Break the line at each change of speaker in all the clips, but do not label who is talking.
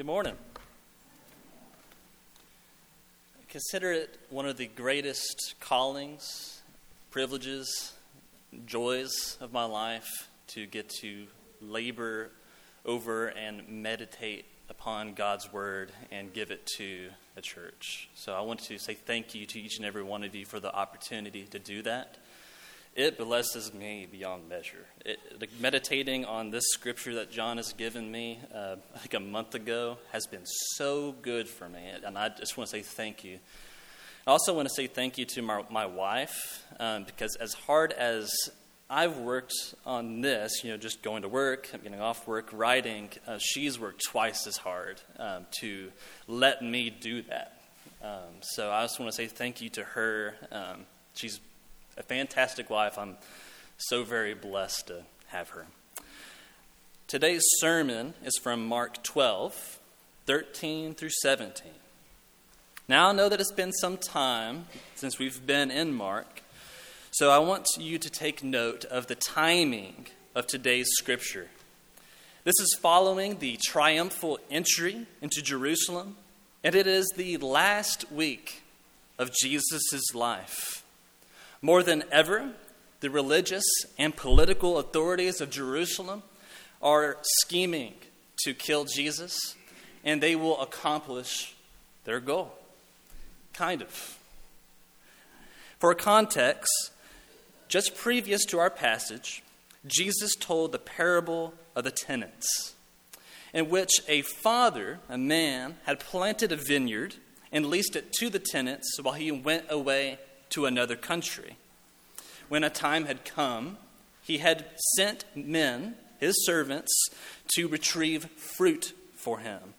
Good morning. Consider it one of the greatest callings, privileges, joys of my life to get to labor over and meditate upon God's word and give it to a church. So I want to say thank you to each and every one of you for the opportunity to do that. It blesses me beyond measure. It, like, meditating on this scripture that John has given me, uh, think a month ago, has been so good for me. And I just want to say thank you. I also want to say thank you to my, my wife, um, because as hard as I've worked on this, you know, just going to work, getting off work, writing, uh, she's worked twice as hard um, to let me do that. Um, so I just want to say thank you to her. Um, she's a fantastic wife. I'm so very blessed to have her. Today's sermon is from Mark 12, 13 through 17. Now I know that it's been some time since we've been in Mark, so I want you to take note of the timing of today's scripture. This is following the triumphal entry into Jerusalem, and it is the last week of Jesus' life. More than ever, the religious and political authorities of Jerusalem are scheming to kill Jesus, and they will accomplish their goal. Kind of. For context, just previous to our passage, Jesus told the parable of the tenants, in which a father, a man, had planted a vineyard and leased it to the tenants while he went away to another country. When a time had come, he had sent men, his servants, to retrieve fruit for him.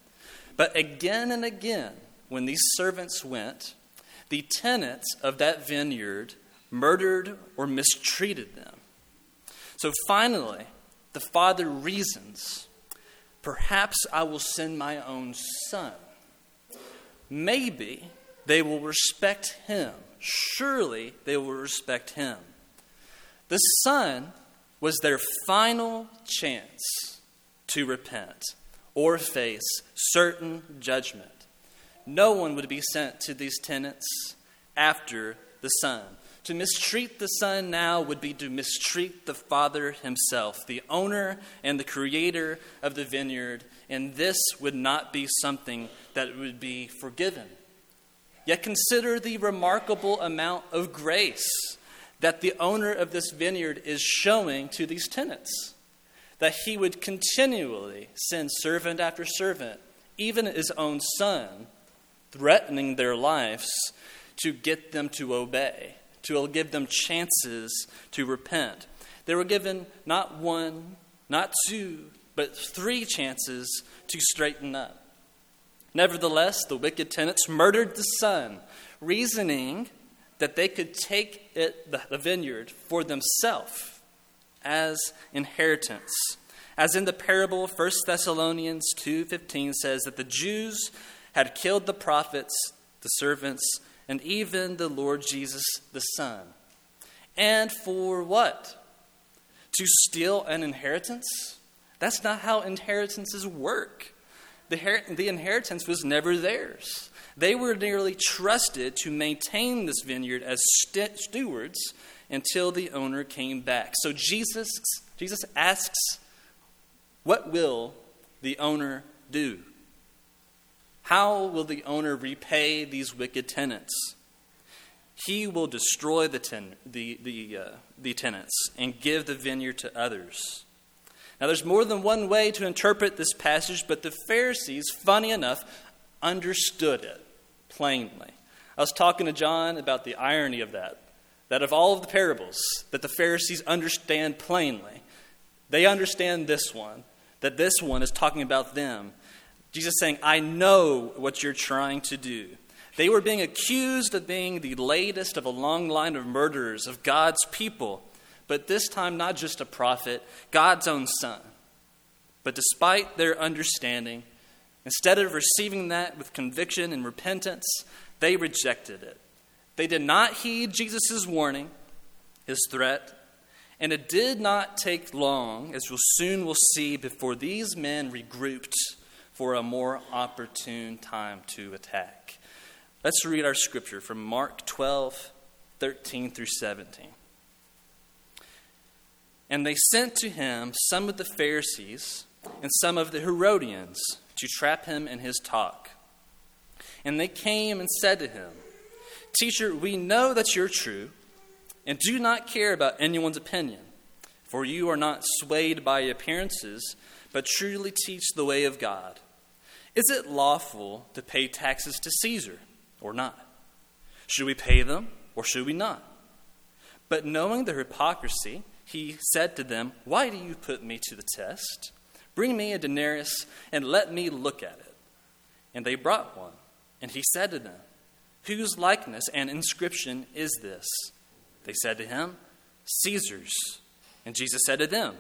But again and again, when these servants went, the tenants of that vineyard murdered or mistreated them. So finally, the father reasons Perhaps I will send my own son. Maybe they will respect him surely they will respect him. The Son was their final chance to repent or face certain judgment. No one would be sent to these tenants after the Son. To mistreat the Son now would be to mistreat the Father himself, the owner and the creator of the vineyard, and this would not be something that would be forgiven. Yet consider the remarkable amount of grace that the owner of this vineyard is showing to these tenants. That he would continually send servant after servant, even his own son, threatening their lives to get them to obey, to give them chances to repent. They were given not one, not two, but three chances to straighten up. Nevertheless, the wicked tenants murdered the son, reasoning that they could take it, the vineyard for themselves as inheritance. As in the parable, 1 Thessalonians 2:15 says that the Jews had killed the prophets, the servants, and even the Lord Jesus the Son. And for what? To steal an inheritance? That's not how inheritances work the, inheritance was never theirs. They were merely trusted to maintain this vineyard as st- stewards until the owner came back. So Jesus, Jesus asks, What will the owner do? How will the owner repay these wicked tenants? He will destroy the, ten, the, the, uh, the tenants and give the vineyard to others. Now, there's more than one way to interpret this passage, but the Pharisees, funny enough, understood it plainly. I was talking to John about the irony of that, that of all of the parables that the Pharisees understand plainly, they understand this one, that this one is talking about them. Jesus saying, I know what you're trying to do. They were being accused of being the latest of a long line of murderers of God's people but this time not just a prophet, God's own son. But despite their understanding, instead of receiving that with conviction and repentance, they rejected it. They did not heed Jesus' warning, his threat, and it did not take long, as we'll soon will see, before these men regrouped for a more opportune time to attack. Let's read our scripture from Mark 12, 13 through 17. And they sent to him some of the Pharisees and some of the Herodians to trap him in his talk. And they came and said to him, Teacher, we know that you're true and do not care about anyone's opinion, for you are not swayed by appearances, but truly teach the way of God. Is it lawful to pay taxes to Caesar or not? Should we pay them or should we not? But knowing their hypocrisy, he said to them, Why do you put me to the test? Bring me a denarius and let me look at it. And they brought one. And he said to them, Whose likeness and inscription is this? They said to him, Caesar's. And Jesus said to them,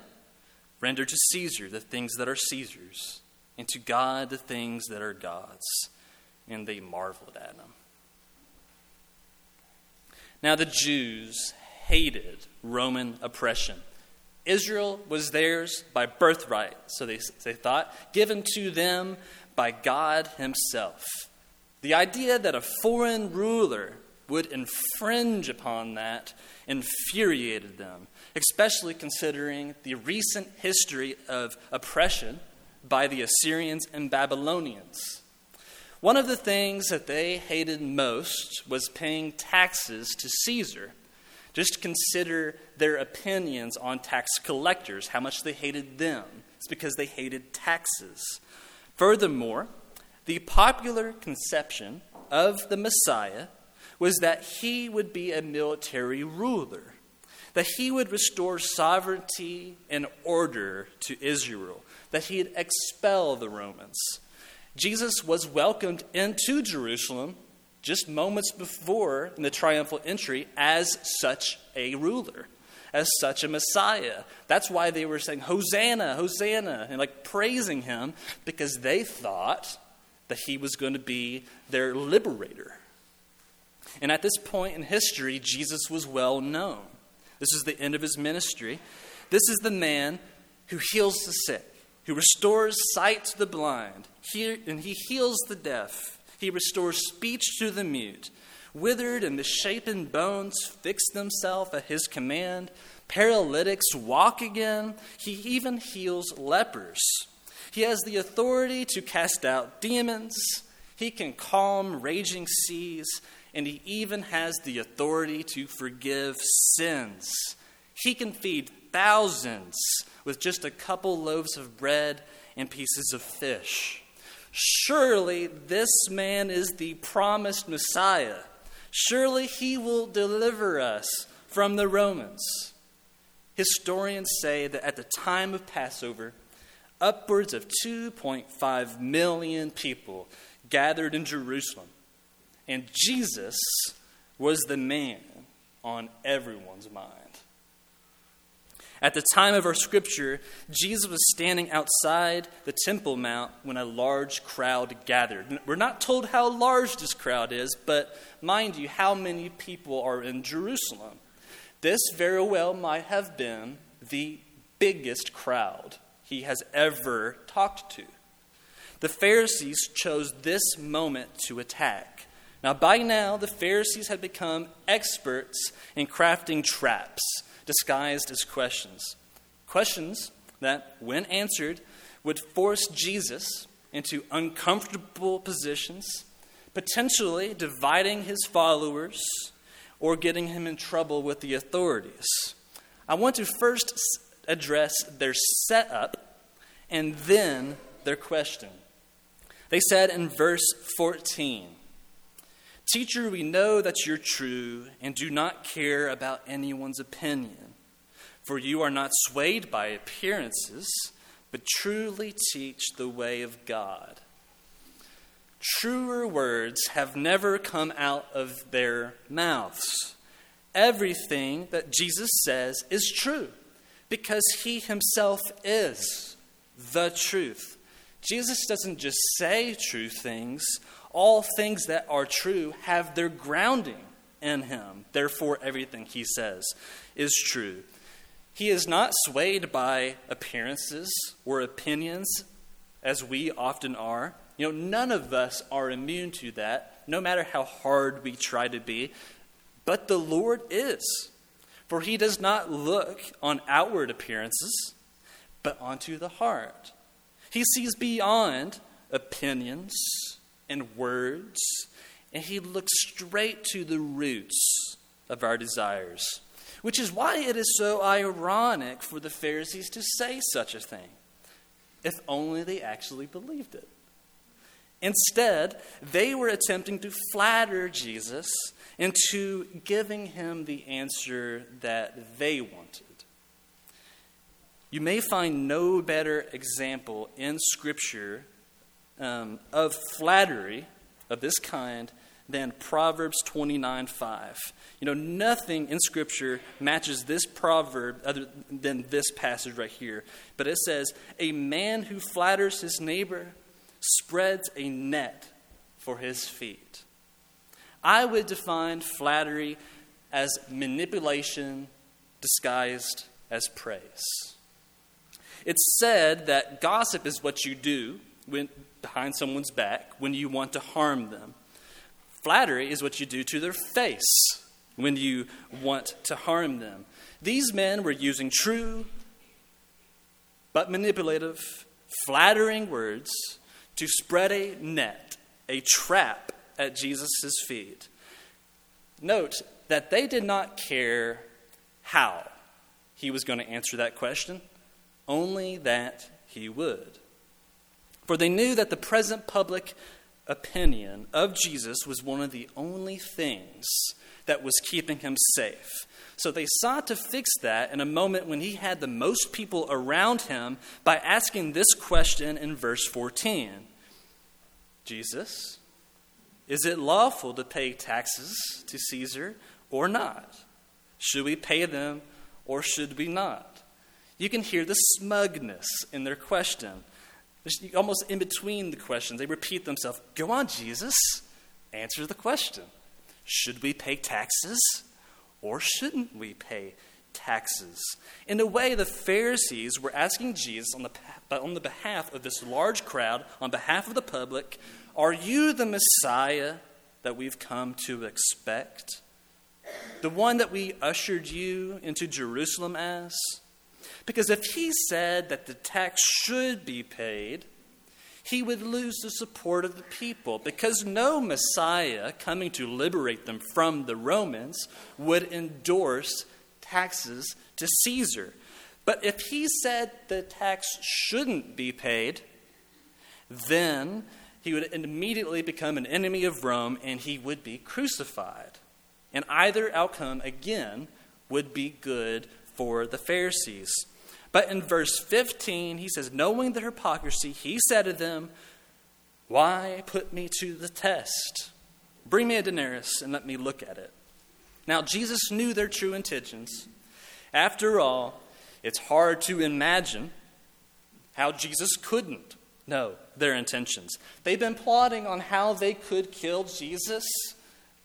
Render to Caesar the things that are Caesar's, and to God the things that are God's. And they marveled at him. Now the Jews hated Roman oppression. Israel was theirs by birthright, so they, they thought, given to them by God Himself. The idea that a foreign ruler would infringe upon that infuriated them, especially considering the recent history of oppression by the Assyrians and Babylonians. One of the things that they hated most was paying taxes to Caesar. Just consider their opinions on tax collectors, how much they hated them. It's because they hated taxes. Furthermore, the popular conception of the Messiah was that he would be a military ruler, that he would restore sovereignty and order to Israel, that he'd expel the Romans. Jesus was welcomed into Jerusalem just moments before in the triumphal entry as such a ruler, as such a Messiah. That's why they were saying, Hosanna, Hosanna, and like praising him because they thought that he was going to be their liberator. And at this point in history, Jesus was well known. This is the end of his ministry. This is the man who heals the sick, who restores sight to the blind, and he heals the deaf. He restores speech to the mute. Withered and misshapen bones fix themselves at his command. Paralytics walk again. He even heals lepers. He has the authority to cast out demons. He can calm raging seas. And he even has the authority to forgive sins. He can feed thousands with just a couple loaves of bread and pieces of fish. Surely this man is the promised Messiah. Surely he will deliver us from the Romans. Historians say that at the time of Passover, upwards of 2.5 million people gathered in Jerusalem. And Jesus was the man on everyone's mind. At the time of our scripture, Jesus was standing outside the Temple Mount when a large crowd gathered. We're not told how large this crowd is, but mind you, how many people are in Jerusalem? This very well might have been the biggest crowd he has ever talked to. The Pharisees chose this moment to attack. Now, by now, the Pharisees had become experts in crafting traps disguised as questions. Questions that, when answered, would force Jesus into uncomfortable positions, potentially dividing his followers or getting him in trouble with the authorities. I want to first address their setup and then their question. They said in verse 14, Teacher, we know that you're true and do not care about anyone's opinion, for you are not swayed by appearances, but truly teach the way of God. Truer words have never come out of their mouths. Everything that Jesus says is true because he himself is the truth. Jesus doesn't just say true things, all things that are true have their grounding in him. Therefore, everything he says is true. He is not swayed by appearances or opinions. as we often are. You know, none of us are immune to that, no matter how hard we try to be. But the Lord is. For he does not look on outward appearances, but onto the heart. He sees beyond opinions and words, and he looks straight to the roots of our desires. Which is why it is so ironic for the Pharisees to say such a thing, if only they actually believed it. Instead, they were attempting to flatter Jesus into giving him the answer that they wanted. You may find no better example in Scripture um, of flattery of this kind than Proverbs 29 5. You know, nothing in Scripture matches this proverb other than this passage right here. But it says, A man who flatters his neighbor spreads a net for his feet. I would define flattery as manipulation disguised as praise. It's said that gossip is what you do when, behind someone's back when you want to harm them. Flattery is what you do to their face when you want to harm them. These men were using true but manipulative, flattering words to spread a net, a trap at Jesus' feet. Note that they did not care how he was going to answer that question, only that he would. For they knew that the present public opinion of Jesus was one of the only things that was keeping him safe. So they sought to fix that in a moment when he had the most people around him by asking this question in verse 14 Jesus, is it lawful to pay taxes to Caesar or not? Should we pay them or should we not? You can hear the smugness in their question. Almost in between the questions, they repeat themselves. Go on, Jesus, answer the question. Should we pay taxes or shouldn't we pay taxes? In a way, the Pharisees were asking Jesus on the, on the behalf of this large crowd, on behalf of the public, Are you the Messiah that we've come to expect? The one that we ushered you into Jerusalem as? Because if he said that the tax should be paid, he would lose the support of the people because no Messiah coming to liberate them from the Romans would endorse taxes to Caesar. But if he said the tax shouldn't be paid, then he would immediately become an enemy of Rome and he would be crucified. And either outcome, again, would be good for the Pharisees. But in verse 15, he says, Knowing their hypocrisy, he said to them, Why put me to the test? Bring me a denarius and let me look at it. Now, Jesus knew their true intentions. After all, it's hard to imagine how Jesus couldn't know their intentions. They've been plotting on how they could kill Jesus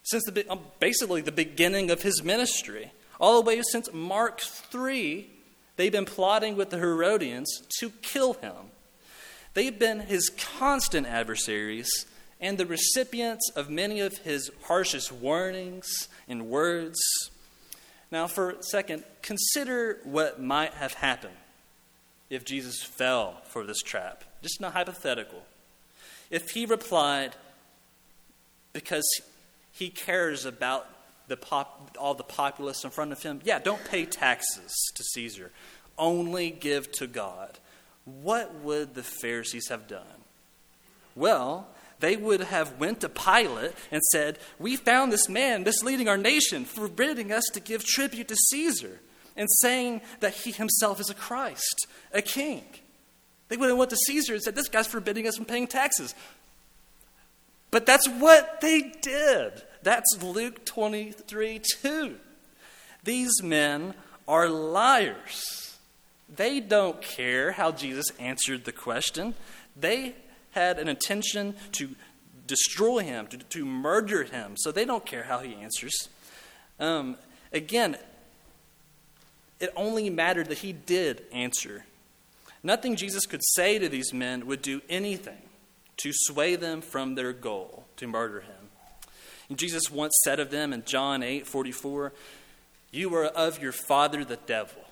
since the, um, basically the beginning of his ministry, all the way since Mark 3 They've been plotting with the Herodians to kill him. They've been his constant adversaries and the recipients of many of his harshest warnings and words. Now, for a second, consider what might have happened if Jesus fell for this trap. Just not hypothetical. If he replied, because he cares about the pop, all the populace in front of him, yeah, don't pay taxes to Caesar. Only give to God. What would the Pharisees have done? Well, they would have went to Pilate and said, "We found this man misleading our nation, forbidding us to give tribute to Caesar, and saying that he himself is a Christ, a king." They would have went to Caesar and said, "This guy's forbidding us from paying taxes." But that's what they did. That's Luke 23 2. These men are liars. They don't care how Jesus answered the question. They had an intention to destroy him, to, to murder him, so they don't care how he answers. Um, again, it only mattered that he did answer. Nothing Jesus could say to these men would do anything to sway them from their goal to murder him. Jesus once said of them in John 8 44, You are of your father the devil.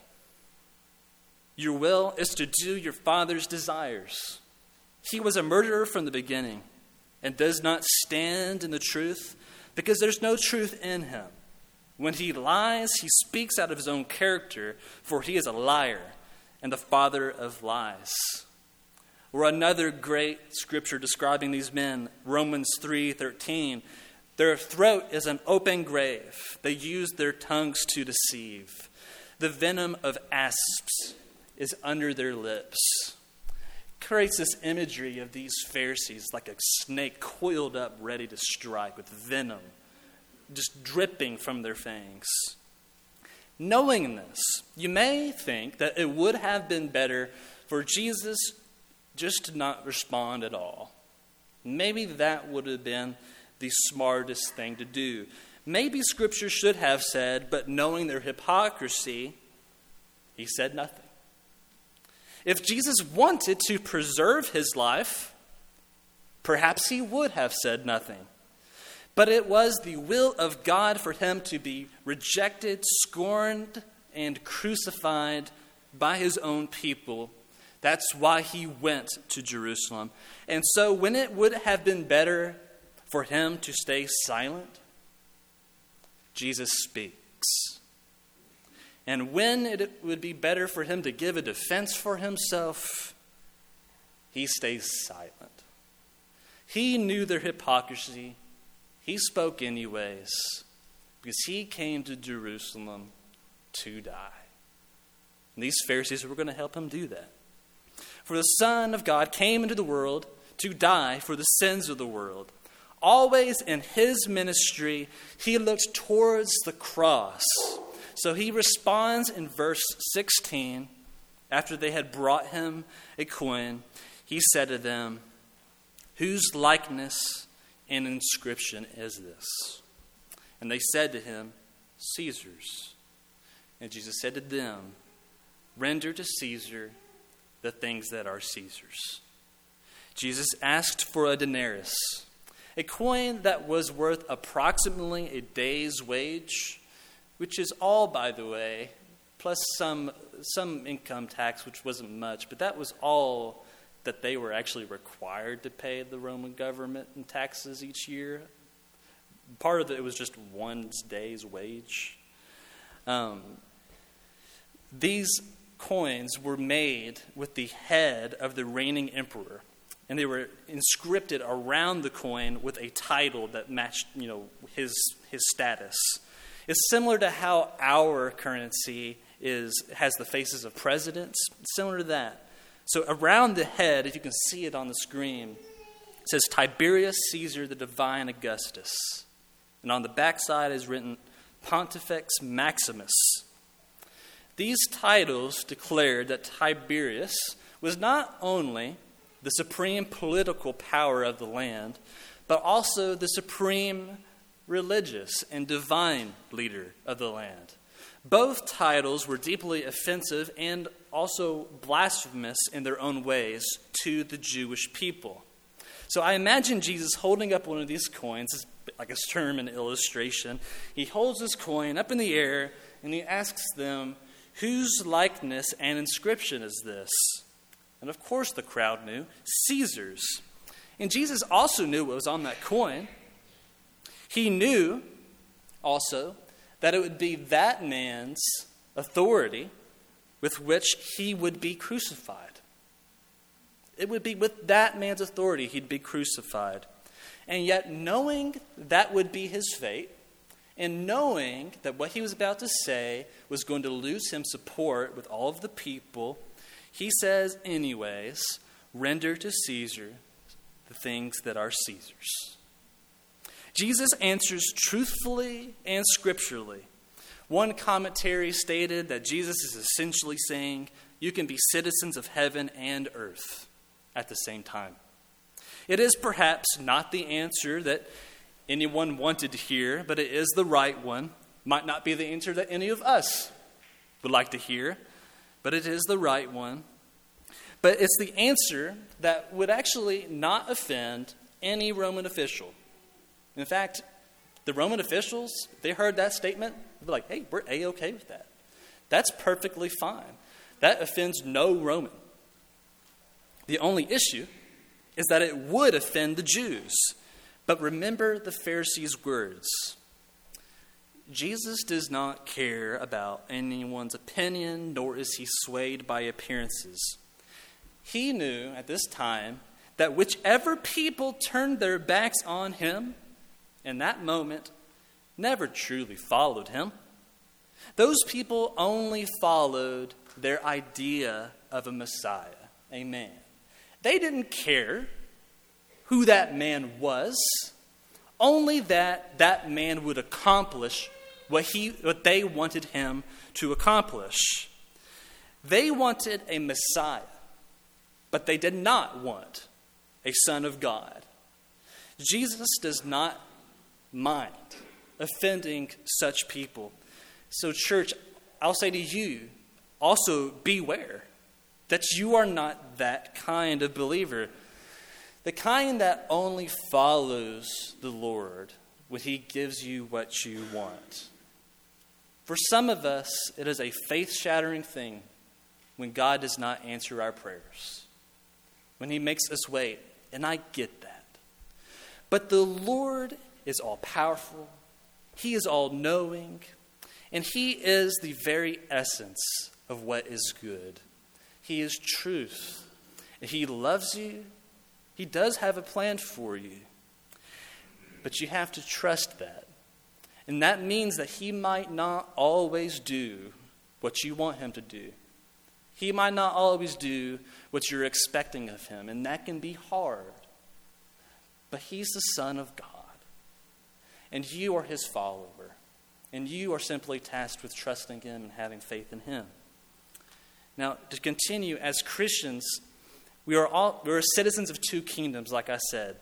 Your will is to do your father's desires. He was a murderer from the beginning and does not stand in the truth because there's no truth in him. When he lies, he speaks out of his own character, for he is a liar and the father of lies. Or another great scripture describing these men, Romans 3:13, their throat is an open grave. They use their tongues to deceive. The venom of asps is under their lips. Creates this imagery of these Pharisees like a snake coiled up, ready to strike with venom just dripping from their fangs. Knowing this, you may think that it would have been better for Jesus just to not respond at all. Maybe that would have been the smartest thing to do. Maybe Scripture should have said, but knowing their hypocrisy, he said nothing. If Jesus wanted to preserve his life, perhaps he would have said nothing. But it was the will of God for him to be rejected, scorned, and crucified by his own people. That's why he went to Jerusalem. And so, when it would have been better for him to stay silent, Jesus speaks. And when it would be better for him to give a defense for himself, he stays silent. He knew their hypocrisy. He spoke anyways because he came to Jerusalem to die. And these Pharisees were going to help him do that. For the Son of God came into the world to die for the sins of the world. Always in his ministry, he looked towards the cross. So he responds in verse 16 after they had brought him a coin. He said to them, Whose likeness and inscription is this? And they said to him, Caesar's. And Jesus said to them, Render to Caesar the things that are Caesar's. Jesus asked for a denarius a coin that was worth approximately a day's wage, which is all, by the way, plus some, some income tax, which wasn't much, but that was all that they were actually required to pay the Roman government in taxes each year. Part of it was just one day's wage. Um, these coins were made with the head of the reigning emperor and they were inscripted around the coin with a title that matched you know his his status. It's similar to how our currency is has the faces of presidents. Similar to that. So around the head if you can see it on the screen it says tiberius caesar the divine augustus. And on the backside is written pontifex maximus. These titles declared that tiberius was not only the supreme political power of the land, but also the supreme religious and divine leader of the land. Both titles were deeply offensive and also blasphemous in their own ways to the Jewish people. So I imagine Jesus holding up one of these coins, like a sermon illustration. He holds this coin up in the air and he asks them, Whose likeness and inscription is this? And of course, the crowd knew Caesar's. And Jesus also knew what was on that coin. He knew also that it would be that man's authority with which he would be crucified. It would be with that man's authority he'd be crucified. And yet, knowing that would be his fate, and knowing that what he was about to say was going to lose him support with all of the people he says, anyways, render to Caesar the things that are Caesar's. Jesus answers truthfully and scripturally. One commentary stated that Jesus is essentially saying you can be citizens of heaven and earth at the same time. It is perhaps not the answer that anyone wanted to hear, but it is the right one. Might not be the answer that any of us would like to hear, but it is the right one. But it's the answer that would actually not offend any Roman official. In fact, the Roman officials, they heard that statement, they'd be like, hey, we're A OK with that. That's perfectly fine. That offends no Roman. The only issue is that it would offend the Jews. But remember the Pharisees' words Jesus does not care about anyone's opinion, nor is he swayed by appearances. He knew at this time that whichever people turned their backs on him in that moment never truly followed him. Those people only followed their idea of a Messiah, a man. They didn't care who that man was, only that that man would accomplish what, he, what they wanted him to accomplish. They wanted a Messiah, but they did not want a Son of God. Jesus does not mind offending such people. So, church, I'll say to you also beware that you are not that kind of believer. The kind that only follows the Lord when He gives you what you want. For some of us, it is a faith shattering thing when God does not answer our prayers, when He makes us wait. And I get that. But the Lord is all powerful, He is all knowing, and He is the very essence of what is good. He is truth. And He loves you. He does have a plan for you. But you have to trust that. And that means that He might not always do what you want Him to do. He might not always do what you're expecting of Him, and that can be hard. But He's the Son of God, and you are His follower, and you are simply tasked with trusting Him and having faith in Him. Now, to continue, as Christians, we are, all, we are citizens of two kingdoms, like I said.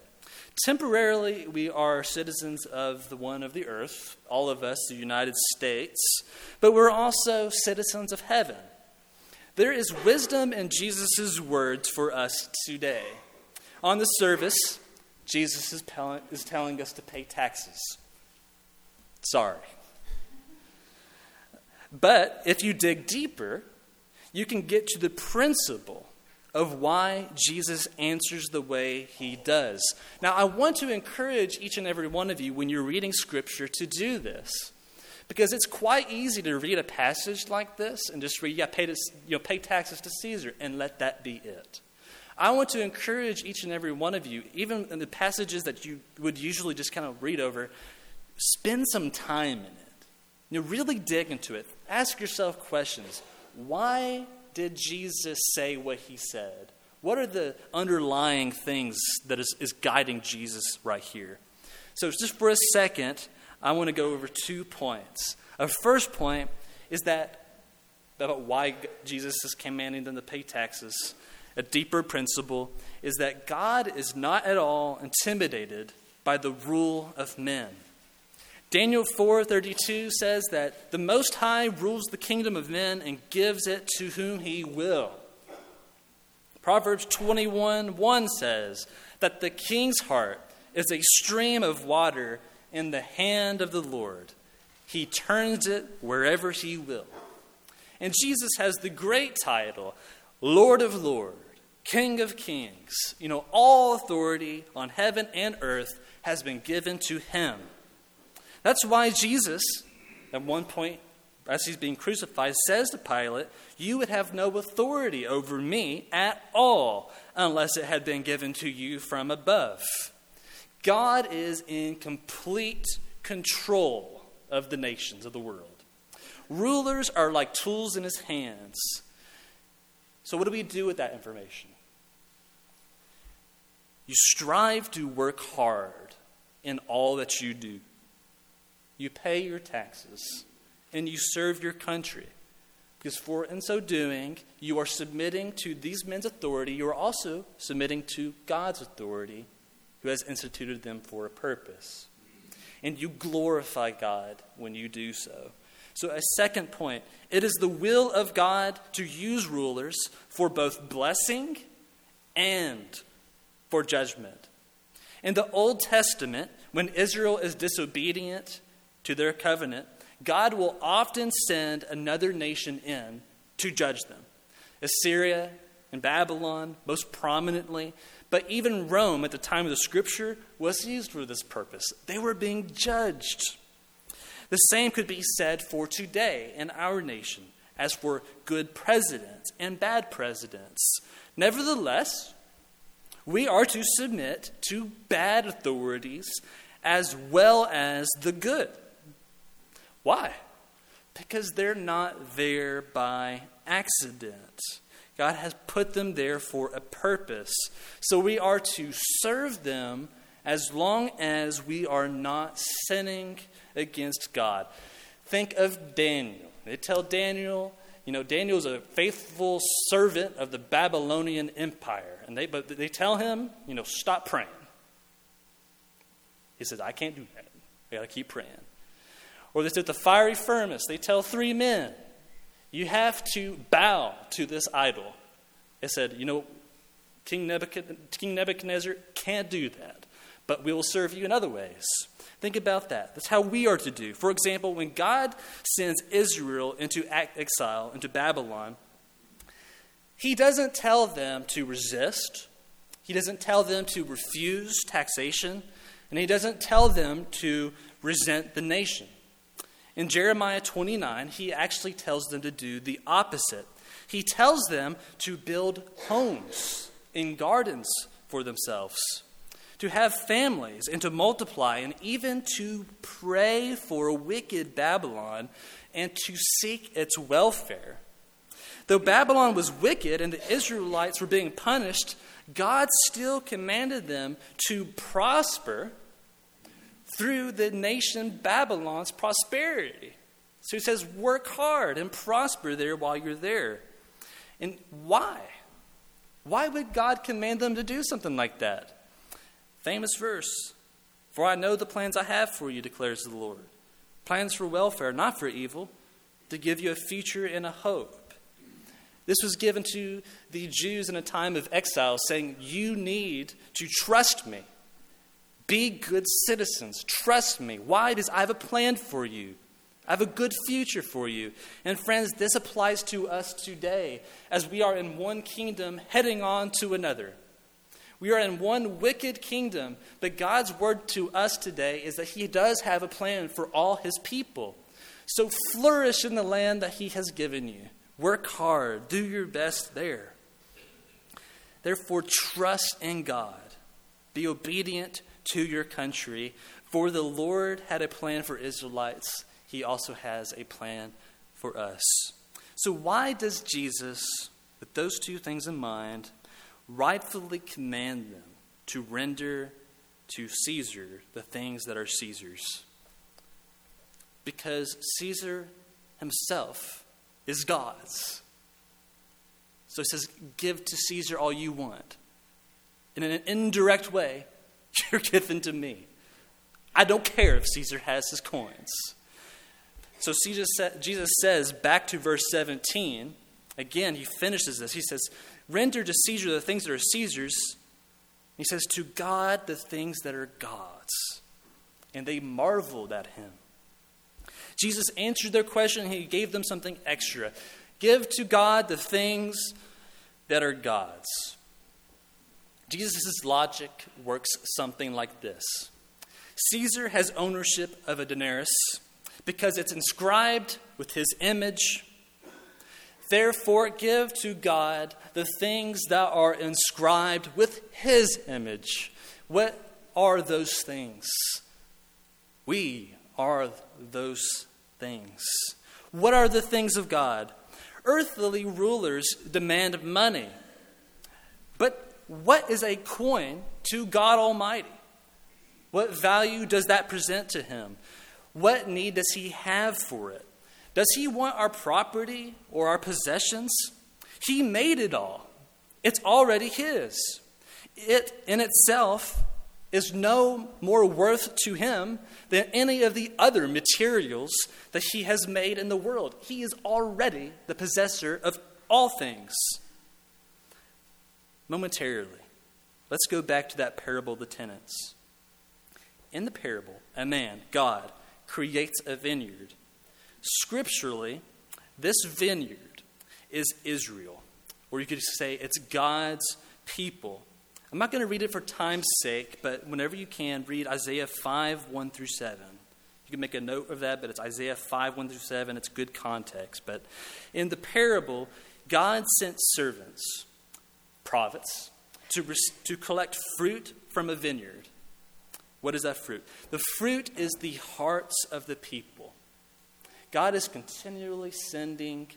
Temporarily, we are citizens of the one of the earth, all of us, the United States, but we're also citizens of heaven. There is wisdom in Jesus' words for us today. On the service, Jesus is, is telling us to pay taxes. Sorry. But if you dig deeper, you can get to the principle of why Jesus answers the way he does. Now, I want to encourage each and every one of you when you're reading Scripture to do this. Because it's quite easy to read a passage like this and just read, yeah, pay, to, you know, pay taxes to Caesar, and let that be it. I want to encourage each and every one of you, even in the passages that you would usually just kind of read over, spend some time in it. You know, really dig into it. Ask yourself questions. Why did Jesus say what he said? What are the underlying things that is, is guiding Jesus right here? So, just for a second, I want to go over two points. A first point is that about why Jesus is commanding them to pay taxes. A deeper principle is that God is not at all intimidated by the rule of men. Daniel 4:32 says that the most high rules the kingdom of men and gives it to whom he will. Proverbs 21:1 says that the king's heart is a stream of water in the hand of the Lord. He turns it wherever he will. And Jesus has the great title, Lord of Lords, King of Kings. You know, all authority on heaven and earth has been given to him. That's why Jesus, at one point, as he's being crucified, says to Pilate, You would have no authority over me at all unless it had been given to you from above. God is in complete control of the nations of the world. Rulers are like tools in his hands. So, what do we do with that information? You strive to work hard in all that you do you pay your taxes, and you serve your country. Because for in so doing, you are submitting to these men's authority. You are also submitting to God's authority, who has instituted them for a purpose. And you glorify God when you do so. So, a second point it is the will of God to use rulers for both blessing and for judgment. In the Old Testament, when Israel is disobedient to their covenant, God will often send another nation in to judge them. Assyria and Babylon, most prominently, but even Rome at the time of the scripture was used for this purpose. They were being judged. The same could be said for today in our nation, as for good presidents and bad presidents. Nevertheless, we are to submit to bad authorities as well as the good. Why? Because they're not there by accident. God has put them there for a purpose. So we are to serve them as long as we are not sinning against God. Think of Daniel. They tell Daniel, you know, Daniel is a faithful servant of the Babylonian Empire. And they, but they tell him, you know, stop praying. He says, I can't do that. I got to keep praying. Or this at the fiery furnace, they tell three men, you have to bow to this idol. They said, you know, King Nebuchadnezzar can't do that, but we will serve you in other ways. Think about that. That's how we are to do. For example, when God sends Israel into exile, into Babylon, He doesn't tell them to resist, He doesn't tell them to refuse taxation, and He doesn't tell them to resent the nation. In Jeremiah 29, He actually tells them to do the opposite. He tells them to build homes in gardens for themselves to have families and to multiply, and even to pray for wicked Babylon and to seek its welfare. Though Babylon was wicked and the Israelites were being punished, God still commanded them to prosper through the nation Babylon's prosperity. So he says, work hard and prosper there while you're there. And why? Why would God command them to do something like that? Famous verse For I know the plans I have for you, declares the Lord. Plans for welfare, not for evil, to give you a future and a hope. This was given to the Jews in a time of exile, saying, You need to trust me. Be good citizens. Trust me. Why? Because I have a plan for you. I have a good future for you. And friends, this applies to us today as we are in one kingdom heading on to another. We are in one wicked kingdom, but God's word to us today is that He does have a plan for all His people. So flourish in the land that He has given you. Work hard, do your best there. Therefore, trust in God. Be obedient to your country, for the Lord had a plan for Israelites. He also has a plan for us. So, why does Jesus, with those two things in mind, rightfully command them to render to Caesar the things that are Caesar's. Because Caesar himself is God's. So he says, Give to Caesar all you want. In an indirect way, you're given to me. I don't care if Caesar has his coins. So Jesus says, back to verse 17, again, he finishes this. He says, Render to Caesar the things that are Caesar's. He says, To God the things that are God's. And they marveled at him. Jesus answered their question. He gave them something extra. Give to God the things that are God's. Jesus' logic works something like this Caesar has ownership of a denarius because it's inscribed with his image Therefore, give to God the things that are inscribed with His image. What are those things? We are those things. What are the things of God? Earthly rulers demand money. But what is a coin to God Almighty? What value does that present to Him? What need does He have for it? Does he want our property or our possessions? He made it all, it's already his. It in itself is no more worth to him than any of the other materials that he has made in the world. He is already the possessor of all things. Momentarily, let's go back to that parable of the tenants. In the parable, a man, God, creates a vineyard. Scripturally, this vineyard is Israel, or you could say it's God's people I'm not going to read it for time's sake, but whenever you can, read Isaiah 5 1 through 7. You can make a note of that, but it's Isaiah 5 1 through 7. It's good context. But in the parable, God sent servants, prophets, to, to collect fruit from a vineyard. What is that fruit? The fruit is the hearts of the people. God is continually sending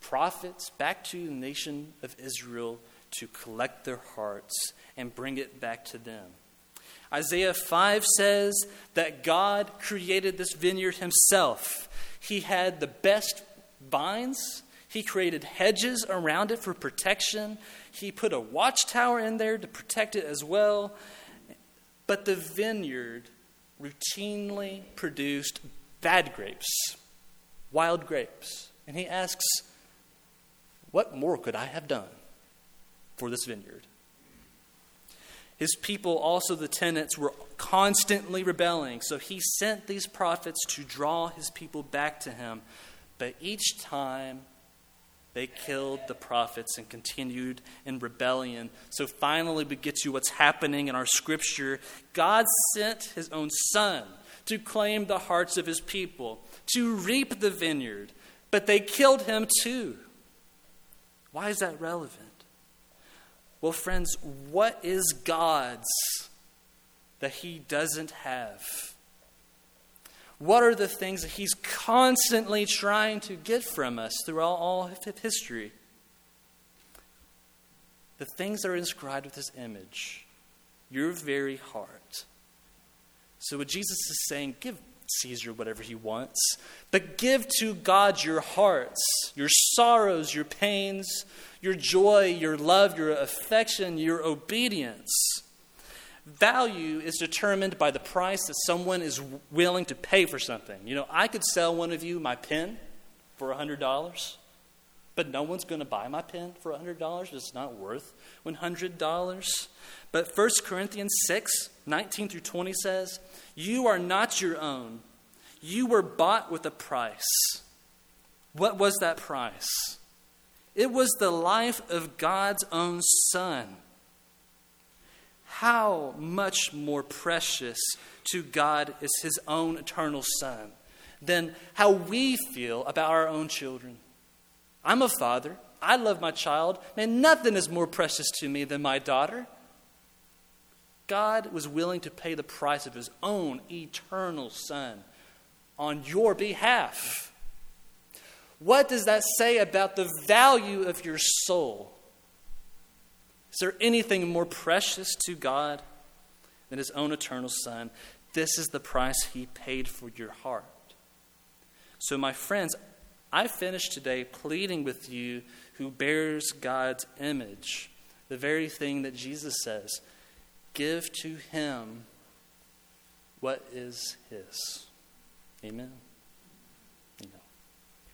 prophets back to the nation of Israel to collect their hearts and bring it back to them. Isaiah 5 says that God created this vineyard himself. He had the best vines, he created hedges around it for protection, he put a watchtower in there to protect it as well. But the vineyard routinely produced bad grapes, wild grapes. And he asks, What more could I have done for this vineyard? His people, also the tenants, were constantly rebelling. So he sent these prophets to draw his people back to him. But each time they killed the prophets and continued in rebellion. So finally, we get to what's happening in our scripture. God sent his own son to claim the hearts of his people, to reap the vineyard. But they killed him too. Why is that relevant? Well, friends, what is God's that He doesn't have? What are the things that He's constantly trying to get from us throughout all of history? The things that are inscribed with His image, your very heart. So, what Jesus is saying, give Caesar whatever he wants, but give to God your hearts, your sorrows, your pains, your joy, your love, your affection, your obedience. Value is determined by the price that someone is willing to pay for something. You know, I could sell one of you my pen for $100, but no one's going to buy my pen for $100. It's not worth $100. But 1 Corinthians 6 19 through 20 says, You are not your own. You were bought with a price. What was that price? It was the life of God's own Son. How much more precious to God is His own eternal Son than how we feel about our own children. I'm a father. I love my child. Man, nothing is more precious to me than my daughter. God was willing to pay the price of His own eternal Son on your behalf. What does that say about the value of your soul? Is there anything more precious to God than His own eternal Son? This is the price He paid for your heart. So, my friends, I finish today pleading with you who bears God's image, the very thing that Jesus says give to Him what is His. Amen.